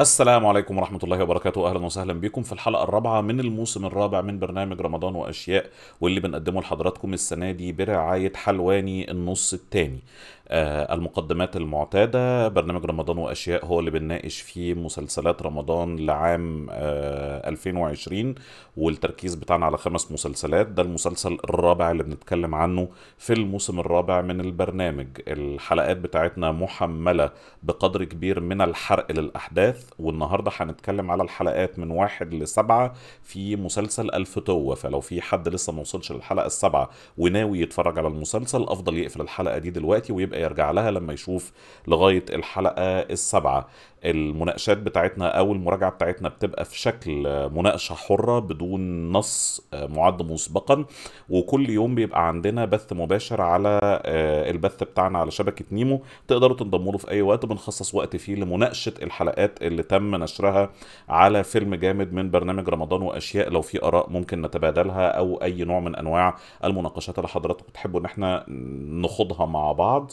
السلام عليكم ورحمة الله وبركاته. أهلا وسهلا بكم في الحلقة الرابعة من الموسم الرابع من برنامج رمضان وأشياء واللي بنقدمه لحضراتكم السنة دي برعاية حلواني النص التاني. المقدمات المعتادة. برنامج رمضان وأشياء هو اللي بنناقش فيه مسلسلات رمضان لعام آه 2020 والتركيز بتاعنا على خمس مسلسلات. ده المسلسل الرابع اللي بنتكلم عنه في الموسم الرابع من البرنامج. الحلقات بتاعتنا محملة بقدر كبير من الحرق للأحداث والنهاردة هنتكلم على الحلقات من واحد لسبعة في مسلسل الفتوة فلو في حد لسه ما وصلش للحلقة السابعة وناوي يتفرج على المسلسل أفضل يقفل الحلقة دي دلوقتي ويبقى يرجع لها لما يشوف لغاية الحلقة السابعة. المناقشات بتاعتنا أو المراجعة بتاعتنا بتبقى في شكل مناقشة حرة بدون نص معد مسبقا وكل يوم بيبقى عندنا بث مباشر على البث بتاعنا على شبكة نيمو. تقدروا تنضموا له في أي وقت بنخصص وقت فيه لمناقشة الحلقات اللي تم نشرها على فيلم جامد من برنامج رمضان وأشياء. لو في آراء ممكن نتبادلها أو أي نوع من أنواع المناقشات اللي حضراتكم تحبوا إن إحنا نخوضها مع بعض.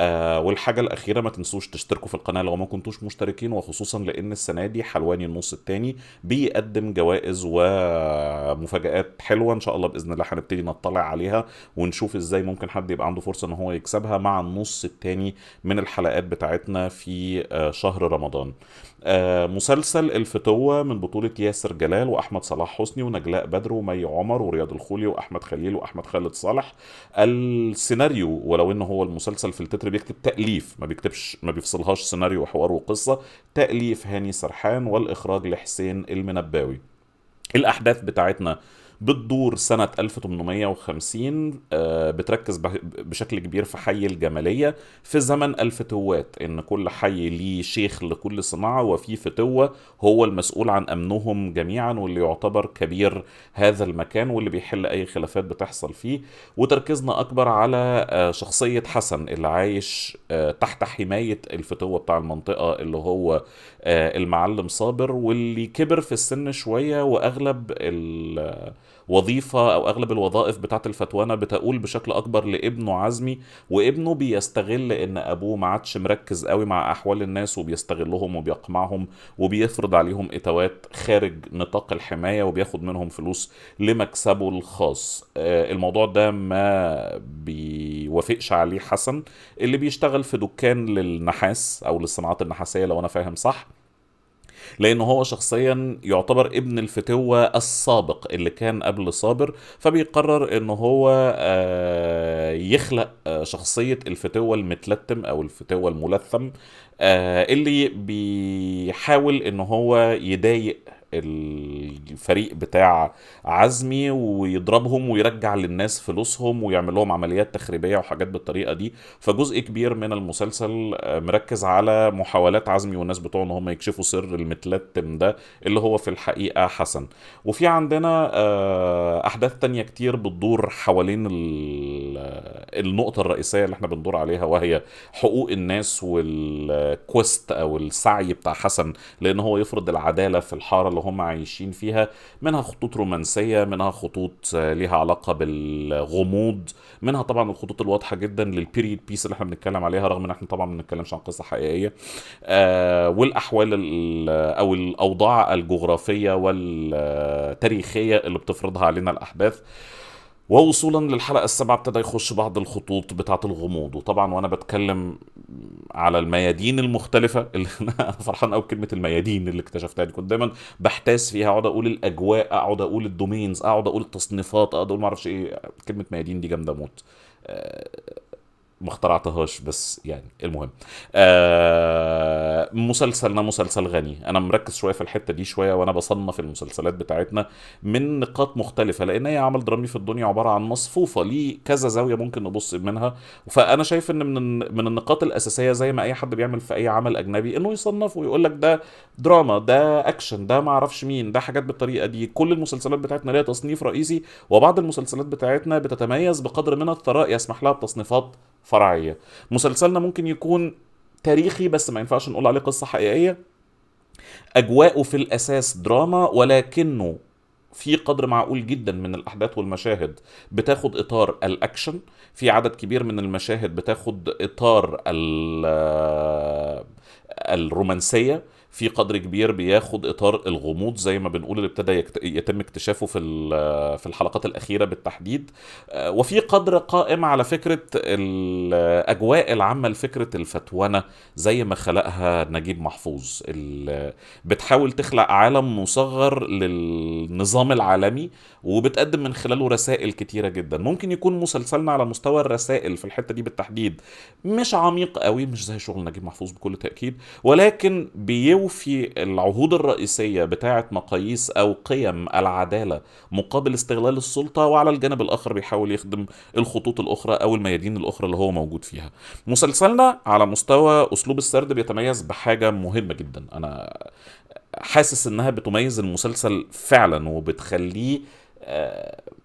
آه والحاجة الأخيرة ما تنسوش تشتركوا في القناة لو ما كنتوش مشتركين وخصوصا لأن السنة دي حلواني النص التاني بيقدم جوائز ومفاجآت حلوة إن شاء الله بإذن الله هنبتدي نطلع عليها ونشوف إزاي ممكن حد يبقى عنده فرصة إن هو يكسبها مع النص التاني من الحلقات بتاعتنا في آه شهر رمضان. آه مسلسل الفتوة من بطولة ياسر جلال وأحمد صلاح حسني ونجلاء بدر ومي عمر ورياض الخولي وأحمد خليل وأحمد خالد صالح. السيناريو ولو إنه هو المسلسل في التتر بيكتب تأليف ما بيكتبش ما بيفصلهاش سيناريو وحوار وقصة. تأليف هاني سرحان والإخراج لحسين المنباوي. الأحداث بتاعتنا بتدور سنة 1850 بتركز بشكل كبير في حي الجمالية. في زمن الفتوات إن كل حي ليه شيخ لكل صناعة وفي فتوة هو المسؤول عن أمنهم جميعا واللي يعتبر كبير هذا المكان واللي بيحل أي خلافات بتحصل فيه. وتركيزنا أكبر على شخصية حسن اللي عايش تحت حماية الفتوة بتاع المنطقة اللي هو المعلم صابر واللي كبر في السن شوية وأغلب وظيفة أو أغلب الوظائف بتاعت الفتوانة بتقول بشكل أكبر لابنه عزمي وابنه بيستغل إن أبوه ما عادش مركز قوي مع أحوال الناس وبيستغلهم وبيقمعهم وبيفرض عليهم إتوات خارج نطاق الحماية وبياخد منهم فلوس لمكسبه الخاص. الموضوع ده ما بيوافقش عليه حسن اللي بيشتغل في دكان للنحاس أو للصناعات النحاسية لو أنا فاهم صح. لأنه هو شخصيا يعتبر ابن الفتوة السابق اللي كان قبل صابر فبيقرر إن هو يخلق شخصية الفتوة المتلتم أو الفتوة الملثم اللي بيحاول إن هو يضايق الفريق بتاع عزمي ويضربهم ويرجع للناس فلوسهم ويعمل لهم عمليات تخريبية وحاجات بالطريقة دي. فجزء كبير من المسلسل مركز على محاولات عزمي والناس بتوعه إن هم يكشفوا سر المتلتم ده اللي هو في الحقيقة حسن. وفي عندنا أحداث تانية كتير بتدور حوالين النقطة الرئيسية اللي إحنا بندور عليها وهي حقوق الناس والكويست أو السعي بتاع حسن لأن هو يفرض العدالة في الحارة اللي هم عايشين فيها منها خطوط رومانسية منها خطوط ليها علاقة بالغموض منها طبعا الخطوط الواضحة جدا لل period piece اللي إحنا بنتكلم عليها رغم إن إحنا طبعا ما بنتكلمش عن قصة حقيقية. آه والأحوال أو الأوضاع الجغرافية والتاريخية اللي بتفرضها علينا الأحداث. ووصولا للحلقة السابعة ابتدى يخش بعض الخطوط بتاعة الغموض. وطبعا وأنا بتكلم على الميادين المختلفة اللي أنا فرحان قوي بكلمة الميادين اللي اكتشفتها دي. كنت دايما بحتاس فيها أقعد أقول الأجواء أقعد أقول ال domains أقعد أقول التصنيفات أقعد أقول معرفش إيه. كلمة ميادين دي جامدة موت. أه ما اخترعتهاش بس يعني المهم. آه مسلسلنا مسلسل غني. أنا مركز شوية في الحتة دي شوية وأنا بصنف المسلسلات بتاعتنا من نقاط مختلفة لأن هي عمل درامي في الدنيا عبارة عن مصفوفة. ليه كذا زاوية ممكن نبص منها؟ فأنا شايف إن من من النقاط الأساسية زي ما أي حد بيعمل في أي عمل أجنبي إنه يصنف ويقول لك ده دراما ده أكشن ده ما أعرفش مين ده حاجات بالطريقة دي. كل المسلسلات بتاعتنا ليها تصنيف رئيسي وبعض المسلسلات بتاعتنا بتتميز بقدر من الثراء يسمح لها بتصنيفات فرعية. مسلسلنا ممكن يكون تاريخي بس ما ينفعش نقول عليه قصة حقيقية. أجواءه في الأساس دراما ولكنه في قدر معقول جدا من الأحداث والمشاهد بتاخد إطار الأكشن. في عدد كبير من المشاهد بتاخد إطار الرومانسية. في قدر كبير بياخد إطار الغموض زي ما بنقول اللي ابتدى يتم اكتشافه في في الحلقات الأخيرة بالتحديد. آه، وفي قدر قائم على فكرة الاجواء العامة لفكرة الفتونه زي ما خلقها نجيب محفوظ. بتحاول تخلق عالم مصغر للنظام العالمي وبتقدم من خلاله رسائل كتيرة جدا. ممكن يكون مسلسلنا على مستوى الرسائل في الحتة دي بالتحديد مش عميق قوي مش زي شغل نجيب محفوظ بكل تأكيد ولكن بيوفي العهود الرئيسية بتاعة مقاييس أو قيم العدالة مقابل استغلال السلطة وعلى الجانب الآخر بيحاول يخدم الخطوط الأخرى أو الميادين الأخرى اللي هو موجود فيها. مسلسلنا على مستوى أسلوب السرد بيتميز بحاجة مهمة جدا. أنا حاسس إنها بتميز المسلسل فعلا وبتخليه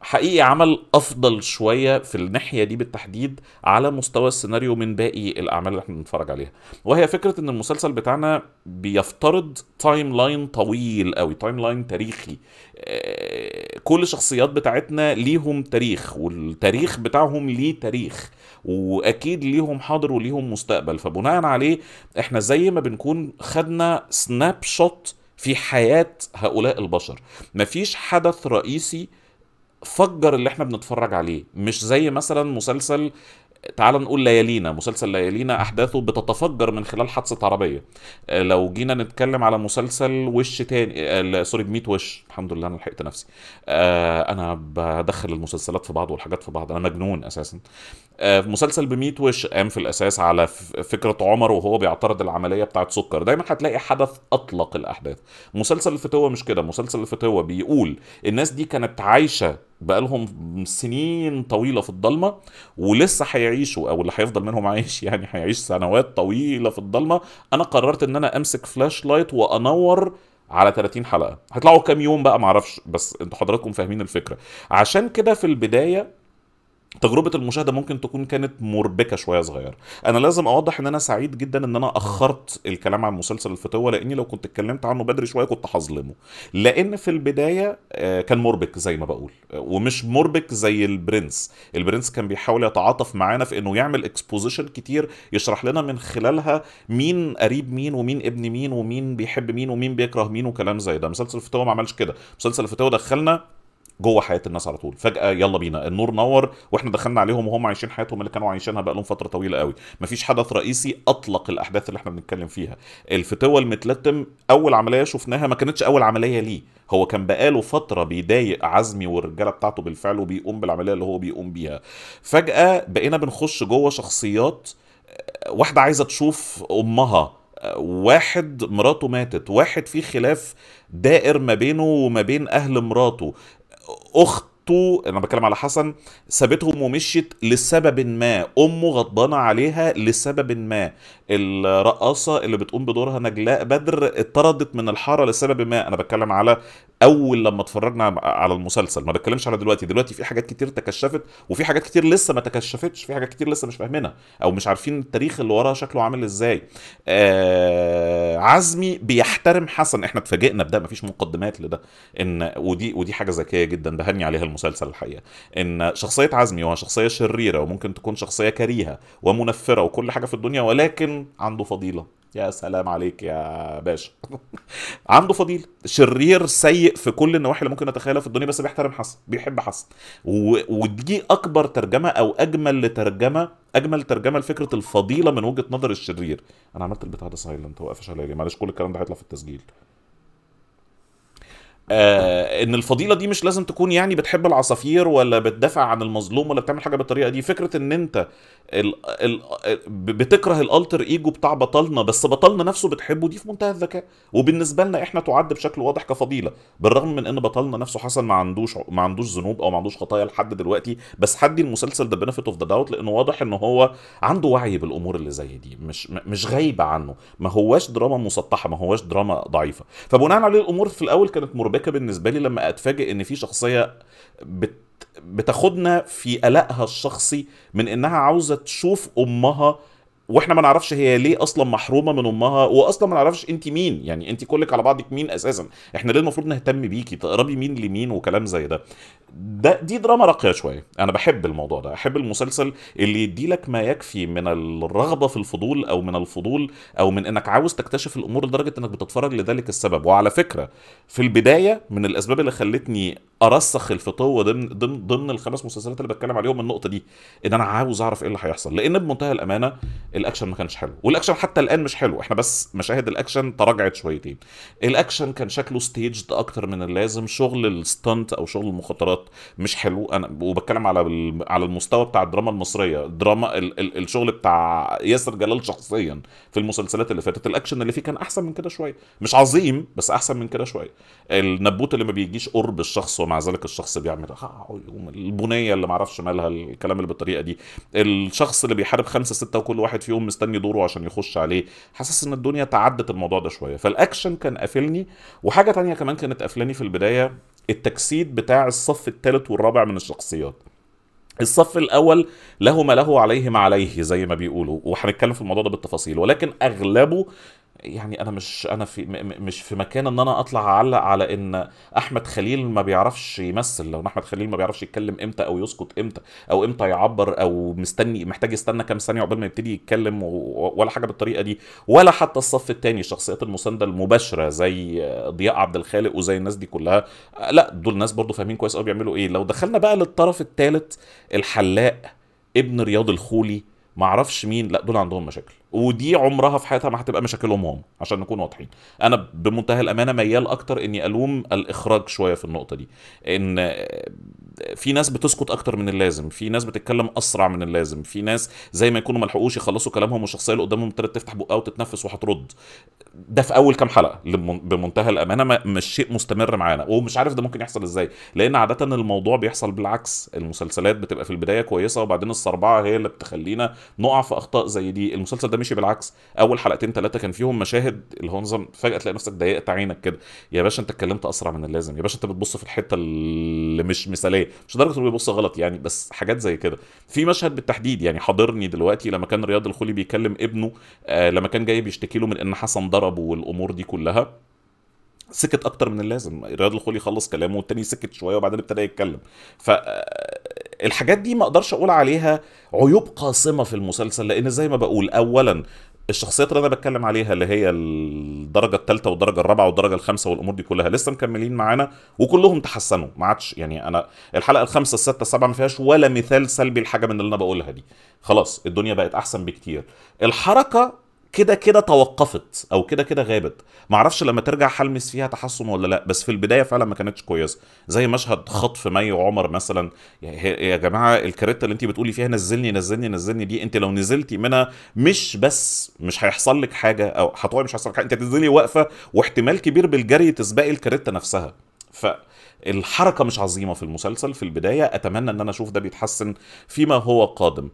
حقيقي عمل أفضل شوية في الناحية دي بالتحديد على مستوى السيناريو من باقي الأعمال اللي إحنا بنتفرج عليها. وهي فكرة إن المسلسل بتاعنا بيفترض timeline طويل قوي timeline تاريخي. آه، كل الشخصيات بتاعتنا ليهم تاريخ والتاريخ بتاعهم ليه تاريخ وأكيد ليهم حاضر وليهم مستقبل. فبناء عليه إحنا زي ما بنكون خدنا سناب شوت في حياة هؤلاء البشر. مفيش حدث رئيسي فجر اللي إحنا بنتفرج عليه. مش زي مثلا مسلسل تعال نقول ليالينا. مسلسل ليالينا أحداثه بتتفجر من خلال حادثة عربية. آه، لو جينا نتكلم على مسلسل وش تاني آه، سوري بميت وش. الحمد لله أنا لحقت نفسي. آه، أنا بدخل المسلسلات في بعض والحاجات في بعض. أنا مجنون أساسا. مسلسل بميت وش قام في الأساس على فكرة عمر وهو بيعترض العملية بتاعت سكر. دايما هتلاقي حدث أطلق الأحداث. مسلسل الفتوه مش كده. مسلسل الفتوه بيقول الناس دي كانت عايشة بقالهم سنين طويلة في الضلمة ولسه هيعيشوا أو اللي هيفضل منهم عايش يعني هيعيش سنوات طويلة في الضلمة. أنا قررت إن أنا أمسك flashlight وأنور على 30 حلقة. هيطلعوا كام يوم بقى؟ معرفش بس أنتوا حضراتكم فاهمين الفكرة. عشان كده في البداية تجربة المشاهدة ممكن تكون كانت مربكة شوية صغيرة. أنا لازم أوضح إن أنا سعيد جدا إن أنا أخرت الكلام عن مسلسل الفتوة لأني لو كنت اتكلمت عنه بدري شوية كنت هظلمه. لأن في البداية آه، كان مربك زي ما بقول آه، ومش مربك زي البرنس. البرنس كان بيحاول يتعاطف معانا في إنه يعمل exposition كتير يشرح لنا من خلالها مين قريب مين ومين ابن مين ومين بيحب مين ومين بيكره مين وكلام زي ده. مسلسل الفتوة ما عملش كده. مسلسل الفتوة دخلنا جوه حياة الناس على طول. فجأة يلا بينا النور نور وإحنا دخلنا عليهم وهم عايشين حياتهم اللي كانوا عايشينها بقى لهم فترة طويلة قوي. مفيش حدث رئيسي أطلق الأحداث اللي إحنا بنتكلم فيها. الفتوه المتلتم أول عملية شفناها ما كانتش أول عملية ليه. هو كان بقاله فترة بيضايق عزمي والرجالة بتاعته بالفعل وبيقوم بالعملية اللي هو بيقوم بيها. فجأة بقينا بنخش جوه شخصيات واحدة عايزة تشوف أمها واحد مراته ماتت واحد في خلاف دائر ما بينه وما بين أهل مراته. أخته أنا بتكلم على حسن سابتهم ومشيت لسبب ما. أمه غضبانة عليها لسبب ما. الرقاصة اللي بتقوم بدورها نجلاء بدر اتطردت من الحارة لسبب ما. أنا بتكلم على أول لما اتفرجنا على المسلسل. ما بتكلمش على دلوقتي. دلوقتي في حاجات كتير تكشفت وفي حاجات كتير لسه ما تكشفتش. في حاجات كتير لسه مش فاهمينها أو مش عارفين التاريخ اللي وراها شكله عامل إزاي. آه عزمي بيحترم حسن. إحنا اتفاجئنا بده. مفيش مقدمات لده. إن ودي ودي حاجة ذكية جدا. بهني عليها المسلسل الحقيقة. إن شخصية عزمي وهو شخصية شريرة وممكن تكون شخصية كريهة ومنفرة وكل حاجة في الدنيا ولكن عنده فضيلة. يا سلام عليك يا باشا. عنده فضيله شرير سيء في كل النواحي اللي ممكن نتخيلها في الدنيا بس بيحترم حسن بيحب حسن. و... ودي أكبر ترجمة أو أجمل لترجمة أجمل ترجمة لفكرة الفضيلة من وجهة نظر الشرير. أنا عملت البتاع ده silent هو قافش عليا؟ معلش كل الكلام ده هيطلع في التسجيل. آه إن الفضيلة دي مش لازم تكون يعني بتحب العصافير ولا بتدافع عن المظلوم ولا بتعمل حاجة بالطريقة دي. فكرة إن أنت ال ال بتكره ال alter ego بتاع بطلنا بس بطلنا نفسه بتحبه دي في منتهى الذكاء. وبالنسبة لنا إحنا تعد بشكل واضح كفضيلة بالرغم من إن بطلنا نفسه حسن ما عندوش ما عندوش ذنوب أو ما عندوش خطايا لحد دلوقتي بس هدي المسلسل ده benefit of the doubt لأنه واضح إن هو عنده وعي بالأمور اللي زي دي مش مش غايبة عنه. ما هواش دراما مسطحة ما هواش دراما ضعيفة. فبناء عليه الأمور في الأول كانت مربكه بالنسبة لي لما أتفاجئ إن في شخصية بت بتاخدنا في قلقها الشخصي من إنها عاوزة تشوف أمها وإحنا ما نعرفش هي ليه أصلا محرومة من امها واصلا ما نعرفش انت مين. يعني انت كلك على بعضك مين أساسا؟ إحنا ليه المفروض نهتم بيكي؟ تقربي مين لمين؟ وكلام زي ده. ده دي دراما راقية شوية. أنا بحب الموضوع ده. أحب المسلسل اللي يدي لك ما يكفي من الرغبة في الفضول أو من الفضول أو من إنك عاوز تكتشف الأمور لدرجة إنك بتتفرج لذلك السبب. وعلى فكرة في البداية من الأسباب اللي خلتني أرسخ الفتوة ضمن ضمن ضمن الخمس مسلسلات اللي بتكلم عليهم النقطة دي إن أنا عاوز أعرف إيه اللي هيحصل. لأن بمنتهى الأمانة الاكشن ما كانش حلو. والاكشن حتى الآن مش حلو. إحنا بس مشاهد الاكشن تراجعت شويتين. الاكشن كان شكله staged أكتر من اللازم. شغل ال stunt أو شغل المخاطرات مش حلو. أنا وبتكلم على على المستوى بتاع الدراما المصرية. الدراما ال ال الشغل بتاع ياسر جلال شخصيا في المسلسلات اللي فاتت. الاكشن اللي فيه كان أحسن من كده شوية. مش عظيم بس أحسن من كده شوية. النبوت اللي ما بيجيش قرب الشخص ومع ذلك الشخص بيعمل البنية اللي ما أعرفش مالها الكلام اللي بالطريقة دي. الشخص اللي بيحارب خمسة ستة وكل واحد فيهم مستني دوره عشان يخش عليه. حاسس إن الدنيا تعدت الموضوع ده شوية. فالأكشن كان قافلني. وحاجة تانية كمان كانت قافلاني في البداية التجسيد بتاع الصف الثالث والرابع من الشخصيات. الصف الأول له ما له عليه ما عليه زي ما بيقولوا. وهنتكلم في الموضوع ده بالتفاصيل. ولكن أغلبه يعني أنا مش أنا في مش في مكان إن أنا أطلع أعلق على إن أحمد خليل ما بيعرفش يمثل. لو أحمد خليل ما بيعرفش يتكلم إمتى أو يسكت إمتى أو إمتى يعبر أو مستني محتاج يستنى كام ثانية عقبال ما يبتدي يتكلم ولا حاجة بالطريقة دي ولا حتى الصف الثاني الشخصيات المساندة المباشرة زي ضياء عبد الخالق وزي الناس دي كلها. لا دول ناس برضو فاهمين كويس قوي بيعملوا إيه. لو دخلنا بقى للطرف الثالث الحلاق ابن رياض الخولي ما أعرفش مين. لا دول عندهم مشاكل. ودي عمرها في حياتها ما هتبقى مشاكلهم هم عشان نكون واضحين. أنا بمنتهى الأمانة ميال أكتر إني ألوم الإخراج شوية في النقطة دي. إن في ناس بتسكت أكتر من اللازم في ناس بتتكلم أسرع من اللازم في ناس زي ما يكونوا ما لحقوش يخلصوا كلامهم والشخصية اللي قدامهم ابتدت تفتح بقها وتتنفس وهترد. ده في أول كام حلقة بمنتهى الأمانة ما- مش شيء مستمر معانا. ومش عارف ده ممكن يحصل إزاي لأن عادة الموضوع بيحصل بالعكس. المسلسلات بتبقى في البداية كويسة وبعدين الصربعة هي اللي بتخلينا نقع في أخطاء زي دي. المسلسل ده مشي بالعكس. أول حلقتين ثلاثة كان فيهم مشاهد اللي هو نظام فجأة تلاقي نفسك ضيقت عينك كده. يا باشا أنت اتكلمت أسرع من اللازم. يا باشا أنت بتبص في الحتة اللي مش مثالية. مش لدرجة إنه بيبص غلط يعني بس حاجات زي كده. في مشهد بالتحديد يعني حاضرني دلوقتي لما كان رياض الخولي بيكلم ابنه آه لما كان جاي بيشتكي له من إن حسن ضربه والأمور دي كلها. سكت أكتر من اللازم. رياض الخولي خلص كلامه والتاني سكت شوية وبعدين ابتدى يتكلم. ف الحاجات دي ما أقدرش أقول عليها عيوب قاصمة في المسلسل لأن زي ما بقول اولا الشخصيات اللي أنا بتكلم عليها اللي هي الدرجة الثالثه والدرجة الرابعة والدرجة الخامسة والأمور دي كلها لسه مكملين معانا وكلهم تحسنوا ما عادش يعني أنا الحلقة الخامسة السادسه السابعة ما فيهاش ولا مثال سلبي لحاجة من اللي أنا بقولها دي. خلاص الدنيا بقت أحسن بكتير. الحركة كده كده توقفت أو كده كده غابت. ما أعرفش لما ترجع هلمس فيها تحسن ولا لأ بس في البداية فعلا ما كانتش كويسة. زي مشهد خطف مي وعمر مثلا يا, جماعة الكاريتا اللي انت بتقولي فيها نزلني نزلني نزلني دي انت لو نزلتي منها مش بس مش هيحصل لك حاجة أو هتقعي مش هيحصل لك حاجة انت هتنزلي واقفه واحتمال كبير بالجري تسبقي الكاريتا نفسها. ف الحركة مش عظيمة في المسلسل في البداية أتمنى أن أنا أشوف ده بيتحسن فيما هو قادم.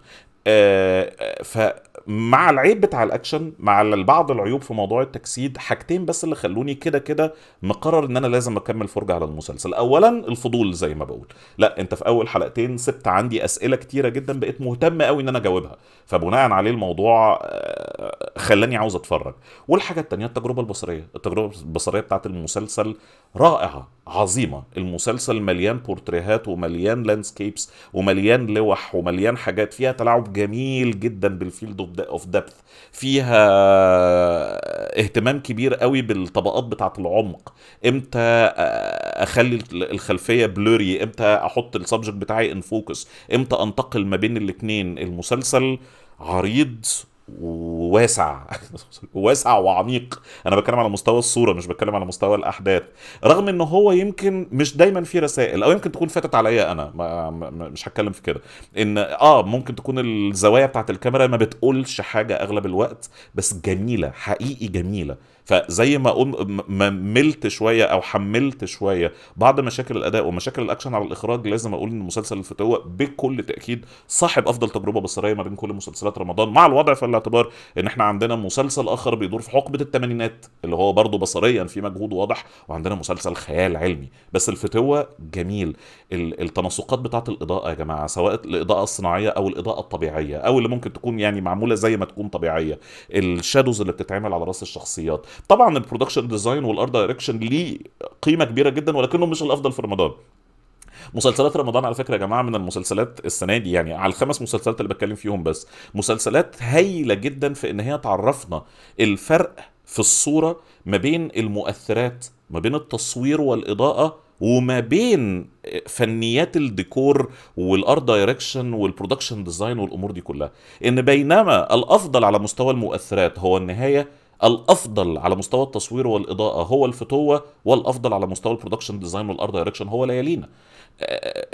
فمع العيب بتاع الأكشن مع بعض العيوب في موضوع التجسيد حاجتين بس اللي خلوني كده كده مقرر إن أنا لازم أكمل فرجة على المسلسل. اولا الفضول زي ما بقول. لا أنت في أول حلقتين سبت عندي أسئلة كتيرة جدا بقيت مهتم قوي إن أنا أجاوبها. فبناء عليه الموضوع آه، خلاني عاوز أتفرج. والحاجة التانية التجربة البصرية. التجربة البصرية بتاعت المسلسل رائعة عظيمة. المسلسل مليان بورتريهات ومليان landscapes ومليان لوح ومليان حاجات فيها تلاعب جميل جدا بال field of depth فيها اهتمام كبير قوي بالطبقات بتاعة العمق. إمتى أخلي الخلفية blurry إمتى أحط ال subject بتاعي in focus إمتى أنتقل ما بين الاثنين المسلسل عريض وواسع. واسع وعميق. أنا بتكلم على مستوى الصورة مش بتكلم على مستوى الأحداث. رغم إن هو يمكن مش دايما فيه رسائل أو يمكن تكون فاتت عليا أنا. ما مش هتكلم في كده. إن آه ممكن تكون الزوايا بتاعت الكاميرا ما بتقولش حاجة أغلب الوقت بس جميلة حقيقي جميلة. فزي ما أقول ملت شوية أو حملت شوية بعض مشاكل الأداء ومشاكل الأكشن على الإخراج لازم أقول إن مسلسل الفتوه بكل تأكيد صاحب أفضل تجربة بصرية ما بين كل مسلسلات رمضان. مع الوضع في الاعتبار إن إحنا عندنا مسلسل آخر بيدور في حقبة الثمانينات اللي هو برضه بصريا في مجهود واضح وعندنا مسلسل خيال علمي. بس الفتوه جميل. ال- التناسقات بتاعة الإضاءة يا جماعة سواء الإضاءة الصناعية أو الإضاءة الطبيعية أو اللي ممكن تكون يعني معمولة زي ما تكون طبيعية. ال shadows اللي بتتعمل على رأس الشخصيات. طبعا ال production design وال art direction ليه قيمة كبيرة جدا ولكنه مش الأفضل في رمضان. مسلسلات رمضان على فكرة يا جماعة من المسلسلات السنة دي يعني على الخمس مسلسلات اللي بتكلم فيهم بس مسلسلات هايلة جدا في إن هي تعرفنا الفرق في الصورة ما بين المؤثرات ما بين التصوير والإضاءة وما بين فنيات الديكور وال art direction وال production design والأمور دي كلها. إن بينما الأفضل على مستوى المؤثرات هو النهاية الأفضل على مستوى التصوير والإضاءة هو الفتوة والأفضل على مستوى ال production design وال art direction هو ليالينا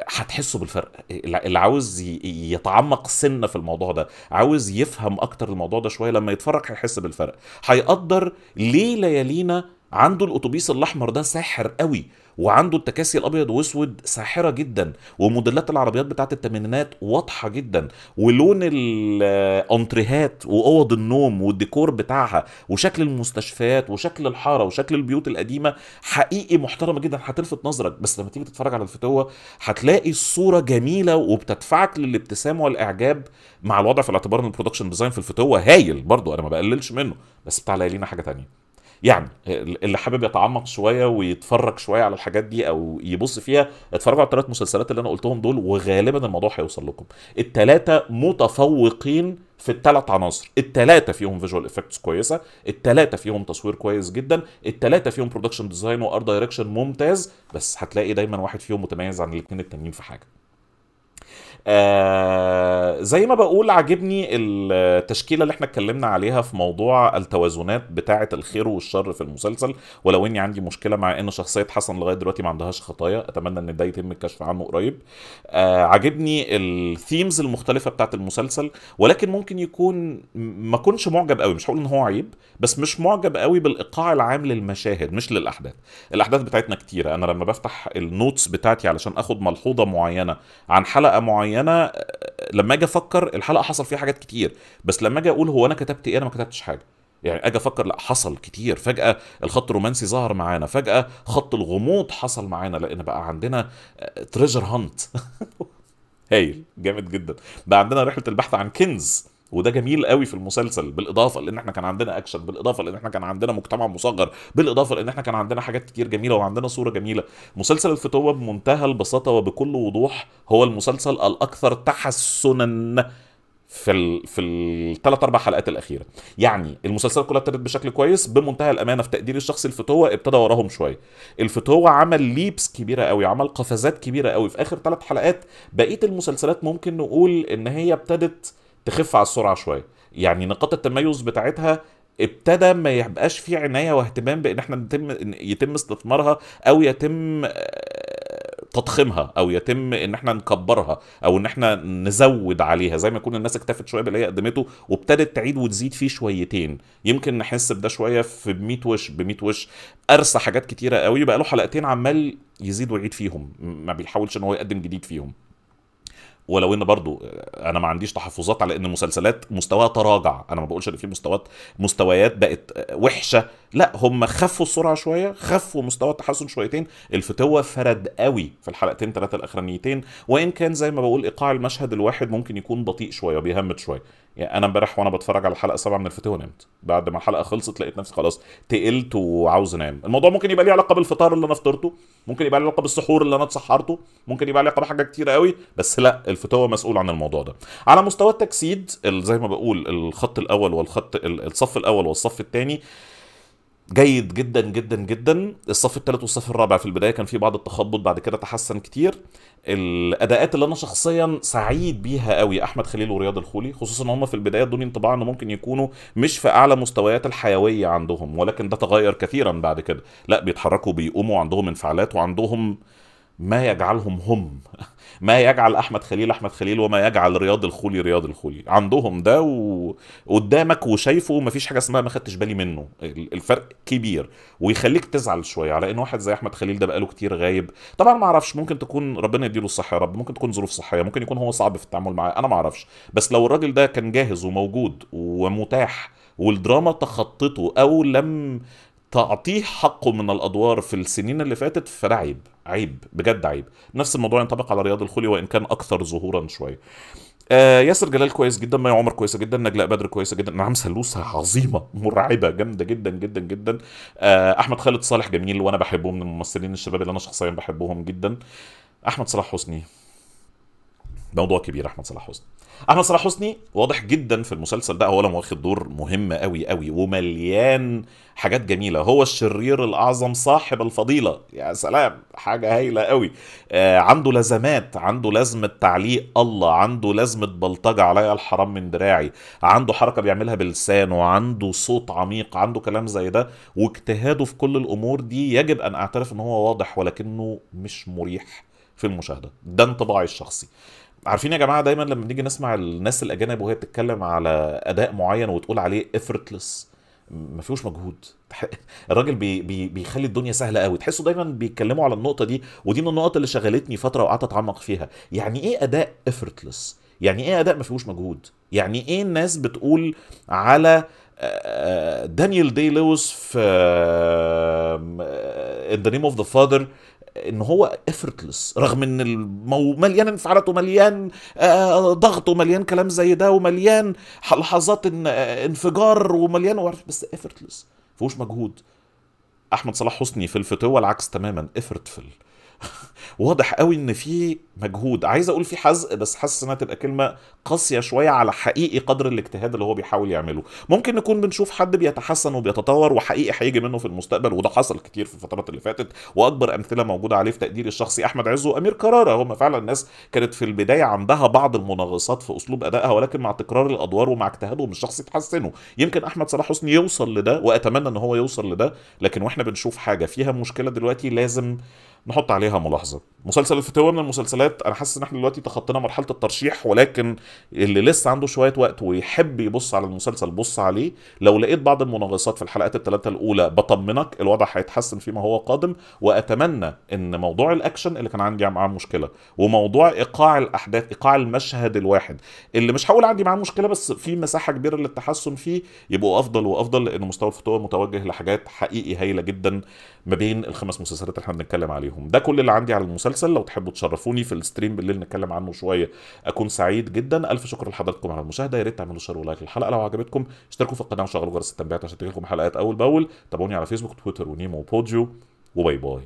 هتحسوا بالفرق. اللي عاوز يتعمق سنة في الموضوع ده عاوز يفهم أكتر الموضوع ده شوية لما يتفرج هيحس بالفرق. هيقدر ليه ليالينا عنده الأتوبيس الأحمر ده ساحر قوي وعنده التكاسي الأبيض وأسود ساحرة جدا وموديلات العربيات بتاعت الثمانينات واضحة جدا ولون الأنتريهات وأوض النوم والديكور بتاعها وشكل المستشفيات وشكل الحارة وشكل البيوت القديمة حقيقي محترمة جدا هتلفت نظرك بس لما تيجي تتفرج على الفتوة هتلاقي الصورة جميلة وبتدفعك للابتسام والإعجاب مع الوضع في الاعتبار إن ال production design في الفتوة هايل برضو أنا ما بقللش منه بس بتاع ليالينا حاجة تانية. يعني اللي حابب يتعمق شوية ويتفرج شوية على الحاجات دي أو يبص فيها اتفرجوا على الثلاث مسلسلات اللي أنا قلتهم دول وغالبا الموضوع هيوصل لكم. الثلاثه متفوقين في الثلاث عناصر. الثلاثه فيهم visual effects كويسة الثلاثه فيهم تصوير كويس جدا الثلاثه فيهم production design و art direction ممتاز بس هتلاقي دايما واحد فيهم متميز عن الاثنين التانيين في حاجة. آه زي ما بقول عاجبني التشكيلة اللي إحنا اتكلمنا عليها في موضوع التوازنات بتاعة الخير والشر في المسلسل. ولو اني عندي مشكلة مع ان شخصية حسن لغاية دلوقتي ما عندهاش خطايا اتمنى ان ده يتم الكشف عنه قريب. آه عاجبني ال themes المختلفة بتاعة المسلسل ولكن ممكن يكون ما كنش معجب قوي. مش هقول ان هو عيب بس مش معجب قوي بالإيقاع العام للمشاهد مش للأحداث. الأحداث بتاعتنا كتيرة. أنا لما بفتح ال notes بتاعتي علشان آخد ملحوظة معينة عن حلقة معينة لما أجي أفكر الحلقة حصل فيها حاجات كتير بس لما أجي أقول هو أنا كتبت إيه؟ أنا ما كتبتش حاجة. يعني أجي أفكر لا حصل كتير. فجأة الخط الرومانسي ظهر معانا. فجأة خط الغموض حصل معانا. لأن بقى عندنا treasure hunt هايل. جامد جدا. بقى عندنا رحلة البحث عن كنز. وده جميل قوي في المسلسل بالإضافة لإن إحنا كان عندنا أكشن بالإضافة لإن إحنا كان عندنا مجتمع مصغر بالإضافة لإن إحنا كان عندنا حاجات كتير جميلة وعندنا صورة جميلة. مسلسل الفتوه بمنتهى البساطة وبكل وضوح هو المسلسل الأكثر تحسنا في ال في الثلاث أربع حلقات الأخيرة. يعني المسلسلات كلها ابتدت بشكل كويس بمنتهى الأمانة في تقدير الشخصي الفتوه ابتدى وراهم شوية. الفتوه عمل ليبس كبيرة قوي عمل قفزات كبيرة قوي. في آخر ثلاث حلقات بقية المسلسلات ممكن نقول إن هي ابتدت تخف على السرعة شوية. يعني نقاط التميز بتاعتها ابتدى ما يبقاش فيه عناية واهتمام بإن إحنا نتم يتم استثمارها أو يتم تضخيمها أو يتم إن إحنا نكبرها أو إن إحنا نزود عليها. زي ما يكون الناس اكتفت شوية باللي هي قدمته وابتدت تعيد وتزيد فيه شويتين. يمكن نحس بده شوية في ب 100 وش ب 100 وش. أرسى حاجات كتيرة قوي بقى له حلقتين عمال يزيد ويعيد فيهم. ما بيحاولش إن هو يقدم جديد فيهم. ولو إن برضو أنا ما عنديش تحفظات على إن المسلسلات مستواها تراجع. أنا ما بقولش إن في مستويات مستويات بقت وحشة. لا هم خفوا السرعة شوية خفوا مستوى التحسن شويتين. الفتوة فرد قوي في الحلقتين ثلاثة الأخرانيتين. وإن كان زي ما بقول إيقاع المشهد الواحد ممكن يكون بطيء شوية وبيهمت شوية. يعني أنا امبارح وأنا بتفرج على الحلقة سبعة من الفتوه نمت بعد ما الحلقة خلصت لقيت نفسي خلاص تقلت وعاوز أنام. الموضوع ممكن يبقى ليه علاقة بالفطار اللي أنا فطرته ممكن يبقى ليه علاقة بالسحور اللي أنا اتسحرته ممكن يبقى ليه علاقة بحاجات كتيرة قوي بس لا الفتوه مسؤول عن الموضوع ده. على مستوى التجسيد زي ما بقول الخط الأول والخط الصف الأول والصف الثاني جيد جدا جدا جدا. الصف الثالث والصف الرابع في البداية كان في بعض التخبط بعد كده تحسن كتير. الأداءات اللي أنا شخصيا سعيد بيها قوي أحمد خليل ورياض الخولي خصوصا ان هم في البداية ادوني انطباع انه ممكن يكونوا مش في أعلى مستويات الحيوية عندهم ولكن ده تغير كثيرا بعد كده. لا بيتحركوا بيقوموا عندهم انفعالات وعندهم ما يجعلهم هم. ما يجعل أحمد خليل أحمد خليل وما يجعل رياض الخولي رياض الخولي. عندهم ده وقدامك وشايفه ومفيش حاجة اسمها ما خدتش بالي منه. الفرق كبير. ويخليك تزعل شوية على إن واحد زي أحمد خليل ده بقاله كتير غايب. طبعا ما أعرفش ممكن تكون ربنا يديله الصحة يا رب ممكن تكون ظروف صحية ممكن يكون هو صعب في التعامل معاه أنا ما أعرفش. بس لو الراجل ده كان جاهز وموجود ومتاح والدراما تخطته أو لم تعطيه حقه من الأدوار في السنين اللي فاتت فده عيب. عيب بجد عيب. نفس الموضوع ينطبق على رياض الخولي وإن كان أكثر ظهورا شوية آه ياسر جلال كويس جدا مي عمر كويسة جدا نجلاء بدر كويسة جدا. نعم سلوسة عظيمة مرعبة جامدة جدا جدا جدا. آه أحمد خالد صالح جميل وأنا بحبه من الممثلين الشباب اللي أنا شخصيا بحبهم جدا. أحمد صلاح حسني. موضوع كبير أحمد صلاح حسني. احمد صلاح حسني واضح جدا في المسلسل ده اولا واخد دور مهم قوي قوي ومليان حاجات جميلة. هو الشرير الأعظم صاحب الفضيلة. يا سلام حاجة هايلة قوي آه عنده لزمات عنده لازمة تعليق الله عنده لازمة بلطجة عليا الحرام من دراعي عنده حركة بيعملها بلسانه عنده صوت عميق عنده كلام زي ده. واجتهاده في كل الأمور دي يجب أن أعترف إن هو واضح ولكنه مش مريح في المشاهدة. ده انطباعي الشخصي. عارفين يا جماعة دايما لما بنيجي نسمع الناس الأجانب وهي بتتكلم على أداء معين وتقول عليه effortless ما فيهوش مجهود. الراجل بي بي بيخلي الدنيا سهلة قوي. تحسوا دايما بيتكلموا على النقطة دي ودي من النقط اللي شغلتني فترة وقعدت أتعمق فيها. يعني إيه أداء effortless يعني إيه أداء ما فيهوش مجهود؟ يعني إيه الناس بتقول على دانيال دي لويس في In the Name of the Father إن هو effortless رغم إن المو... مليان انفعالات ومليان آه ضغط ومليان كلام زي ده ومليان لحظات إن آه انفجار ومليان بس effortless فيهوش مجهود. أحمد صلاح حسني في الفتوه العكس تماما effortful. واضح قوي إن في مجهود. عايز أقول في حزق بس حاسس إنها تبقى كلمة قاسية شوية على حقيقي قدر الاجتهاد اللي هو بيحاول يعمله. ممكن نكون بنشوف حد بيتحسن وبيتطور وحقيقي هيجي منه في المستقبل وده حصل كتير في الفترات اللي فاتت وأكبر أمثلة موجودة عليه في تقديري الشخصي أحمد عز وامير كرارة. هم فعلا الناس كانت في البداية عندها بعض المناغصات في أسلوب أدائها ولكن مع تكرار الأدوار ومع اجتهادهم الشخصي تحسنوا يمكن أحمد صلاح حسني يوصل لده وأتمنى إن هو يوصل لده لكن وإحنا بنشوف حاجة فيها مشكلة دلوقتي لازم نحط عليها ملاحظه مسلسل الفتوه من المسلسلات أنا حاسس إن إحنا دلوقتي تخطينا مرحلة الترشيح ولكن اللي لسه عنده شوية وقت ويحب يبص على المسلسل بص عليه. لو لقيت بعض المناغصات في الحلقات الثلاثه الأولى بطمنك الوضع هيتحسن فيما هو قادم وأتمنى إن موضوع الأكشن اللي كان عندي معاه مشكلة وموضوع إيقاع الأحداث إيقاع المشهد الواحد اللي مش هقول عندي معاه مشكلة بس في مساحة كبيرة للتحسن فيه يبقوا أفضل وأفضل لأن مستوى الفتوه متوجه لحاجات حقيقي هايلة جدا ما بين الخمس مسلسلات اللي إحنا بنتكلم عليهم. ده كل اللي عندي على المسلسل. لو تحبوا تشرفوني في ال stream بالليل نتكلم عنه شوية أكون سعيد جدا. ألف شكر لحضراتكم على المشاهدة. يا ريت تعملوا share و like للحلقة لو عجبتكم. اشتركوا في القناة وشغلوا جرس التنبيهات عشان تجيلكم حلقات أول بأول. تابعوني على فيسبوك تويتر ونيمو وبوديو و bye bye.